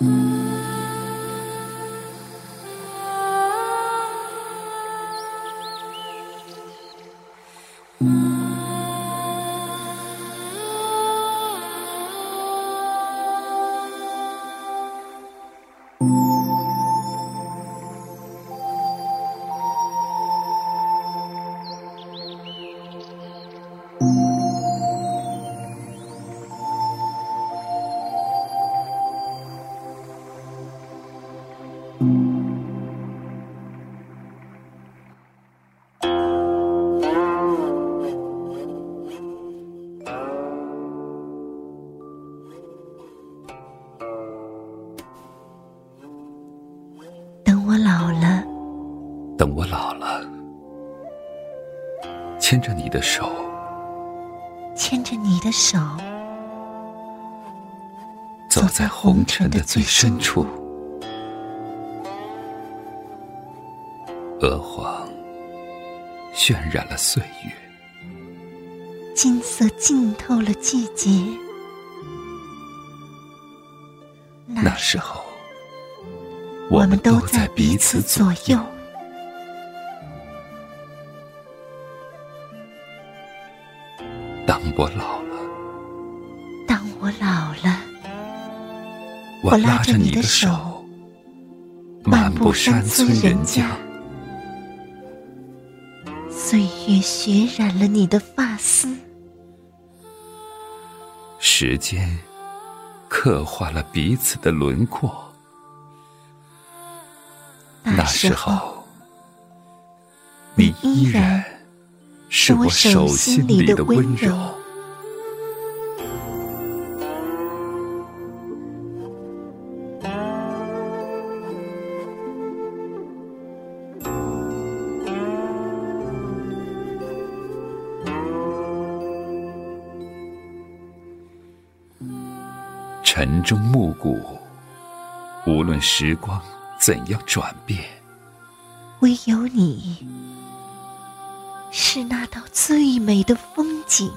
等我老了，等我老了，牵着你的手，牵着你的手，走在红尘的最深处。鹅黄。渲染了岁月，金色浸透了季节。那时候，我们都在在彼此左右。当我老了，当我老了，我拉着你的手，漫步山村人家。岁月血染了你的发丝，时间刻画了彼此的轮廓。那时候，你依然是我手心里的温柔。晨钟暮鼓，无论时光怎样转变，唯有你是那道最美的风景，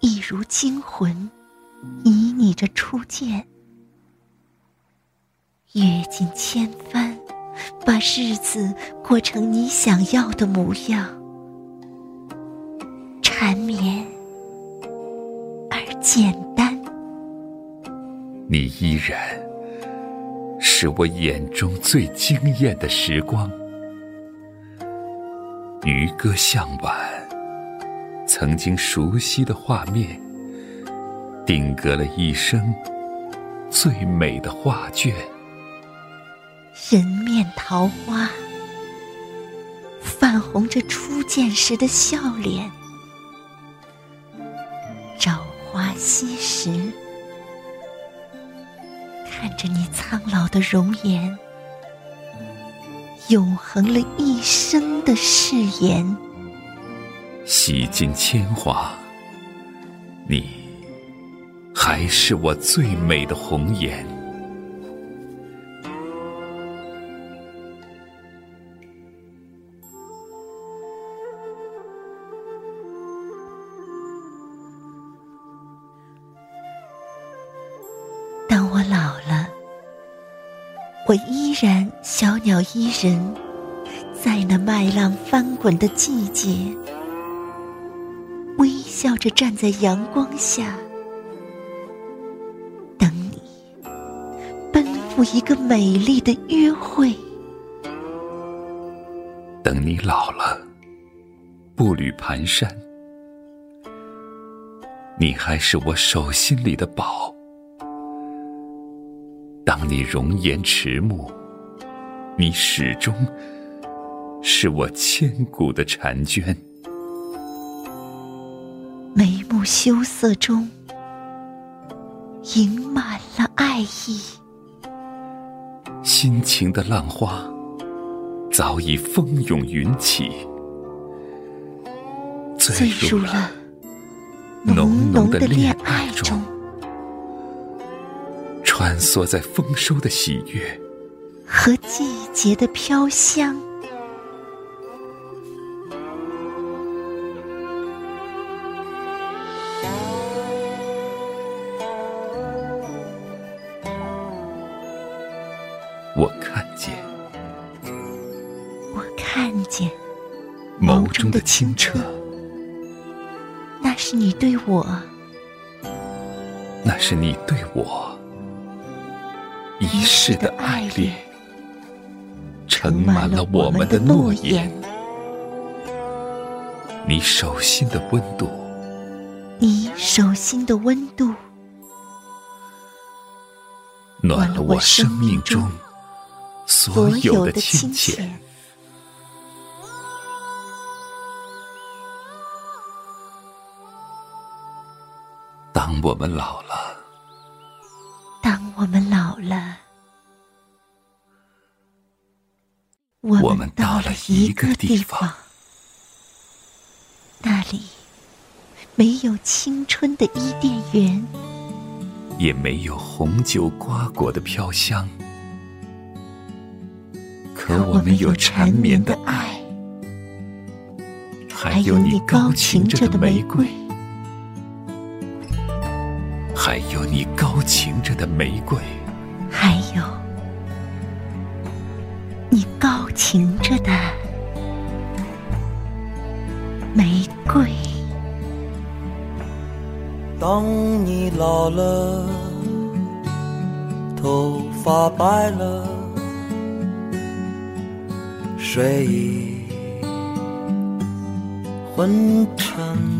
一如惊魂，旖旎着初见。阅尽千帆，把日子过成你想要的模样，缠绵而简单。你依然是我眼中最惊艳的时光。渔歌向晚，曾经熟悉的画面，定格了一生最美的画卷。人面桃花，泛红着初见时的笑脸。朝花夕拾，着你苍老的容颜，永恒了一生的誓言。洗尽铅华，你还是我最美的红颜。我依然小鸟依人，在那麦浪翻滚的季节，微笑着站在阳光下，等你奔赴一个美丽的约会。等你老了，步履蹒跚，你还是我手心里的宝。当你容颜迟暮，你始终是我千古的婵娟。眉目羞涩中，盈满了爱意。心情的浪花早已蜂涌云起，坠入了浓浓浓的的恋恋爱中，，穿梭在丰收的喜悦。和季节的飘香。我看见，我看见眸中的清澈，那是你对我，那是你对我一世的爱恋，盛满了我们的诺言。你手心的温度，你手心的温度，暖了我生命中所有的亲切。当我们老了，当我们老了，我们到了一个地方。那里没有青春的伊甸园，也没有红酒瓜果的飘香，可我们有缠绵的爱，还有你高擎着的玫瑰，有你高擎着的玫瑰，还有你高擎着的。玫瑰。当你老了，头发白了，睡意昏沉。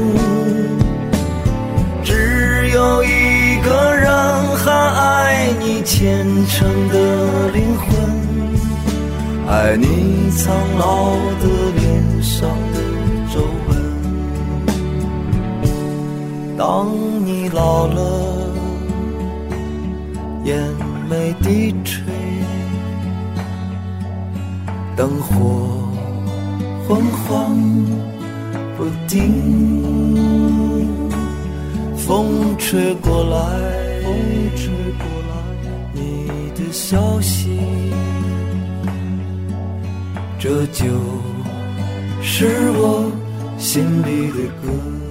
有一个人还爱你虔诚的灵魂。爱你苍老的脸上的皱纹，当你老了，眼眉低垂，灯火昏黄不定，风吹过来，风吹过来，你的消息。这就是我心里的歌。